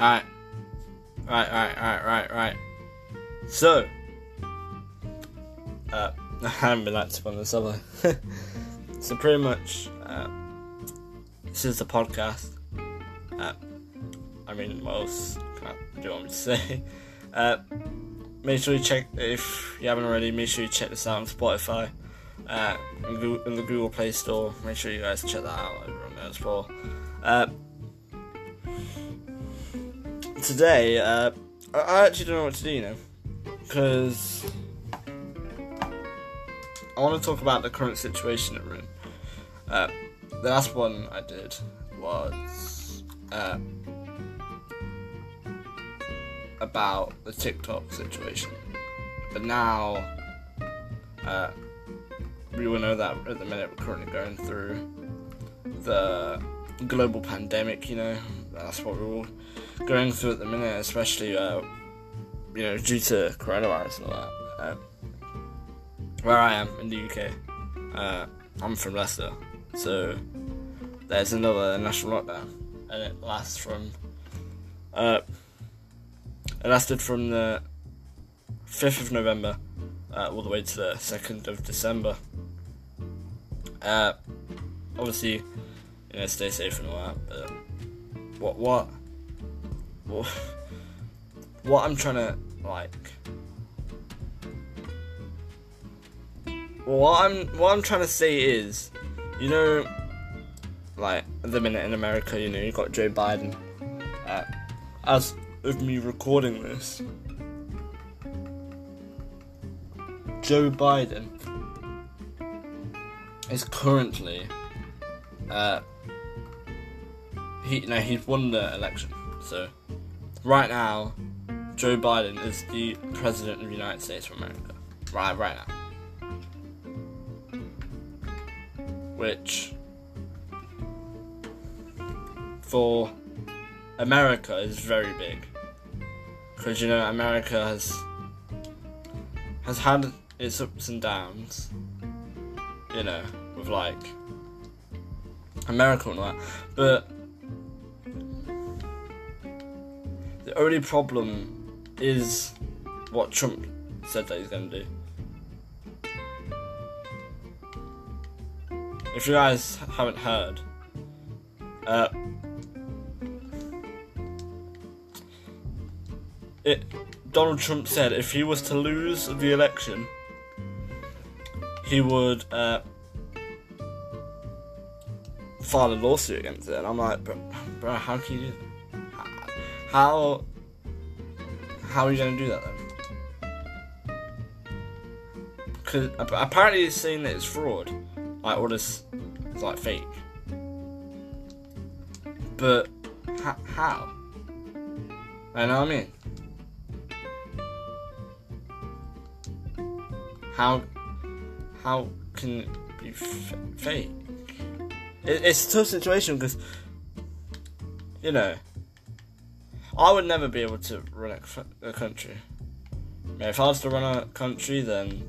Alright. Right, right, right, right, right. So, uh, I haven't been active on this, I? so, pretty much, uh, this is the podcast. Uh, I mean, what else do you want me to say? Uh, make sure you check, if you haven't already, make sure you check this out on Spotify, uh, in, Google, in the Google Play Store. Make sure you guys check that out everyone on there as well. Uh, today, uh, I actually don't know what to do, you know, because I want to talk about the current situation at Room. Uh, the last one I did was uh, about the TikTok situation, but now uh, we all know that at the minute we're currently going through the global pandemic. You know, that's what we're all going through at the minute, especially uh, you know due to coronavirus and all that. Uh, where I am in the UK, uh, I'm from Leicester, so there's another national lockdown, and it lasts from uh, it lasted from the 5th of November uh, all the way to the 2nd of December. Uh, obviously, you know, stay safe and all that, but what what what, I'm trying to like what I'm what I'm trying to say is, you know, like at the minute in America, you know, you got Joe Biden. Uh, as of me recording this, Joe Biden is currently uh, he no he's won the election. So right now, Joe Biden is the president of the United States of America. Right, right now. Which for America is very big. Because you know America has has had its ups and downs. You know, with like America and all that. But the only problem is what Trump said that he's going to do. If you guys haven't heard, uh, it Donald Trump said if he was to lose the election, he would uh, file a lawsuit against it. And I'm like, bro, bro how can you do that? How how are you to do that then? Because apparently he's saying that it's fraud, like all this is like fake. But how? I know what I mean. How how can it be f- fake? It, it's a tough situation because you know I would never be able to run a, a country. If I was to run a country, then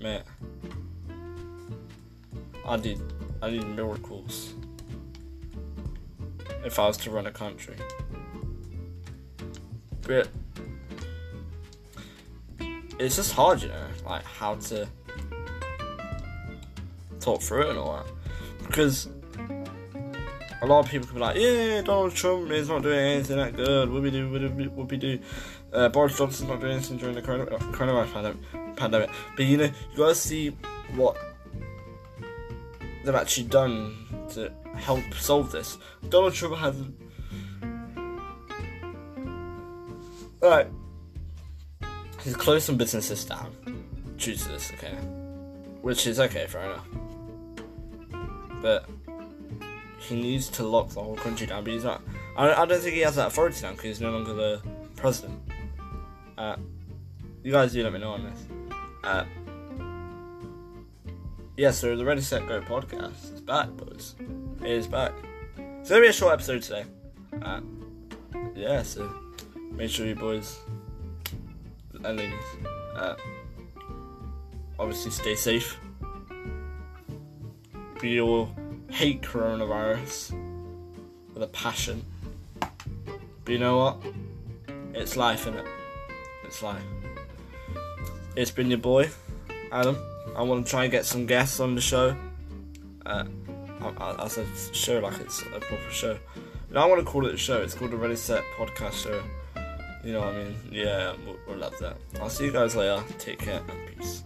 man, I need I need miracles. If I was to run a country, but it's just hard, you know, like how to talk through it and all that, because a lot of people can be like, yeah, Donald Trump is not doing anything that good. We do, we do. Uh, Boris Johnson's not doing anything during the corona, uh, coronavirus pandemic, pandemic. But you know, you gotta see what they've actually done to help solve this. Donald Trump has. Alright. He's closed some businesses down due to this, okay? Which is okay, fair enough. But he needs to lock the whole country down, but he's not. I, I don't think he has that authority now because he's no longer the president. Uh, you guys do let me know on this. Uh, yeah, so the Ready Set Go podcast is back, boys. It is back. It's gonna be a short episode today. Uh, yeah, so make sure you boys and ladies, uh, obviously stay safe. We all hate coronavirus with a passion. But you know what? It's life, innit? It's life. It's been your boy, Adam. I want to try and get some guests on the show. Uh, I, said show like it's a proper show. No, I want to call it a show. It's called a Ready Set Podcast Show. You know what I mean? Yeah, we'll, we'll love that. I'll see you guys later. Take care and peace.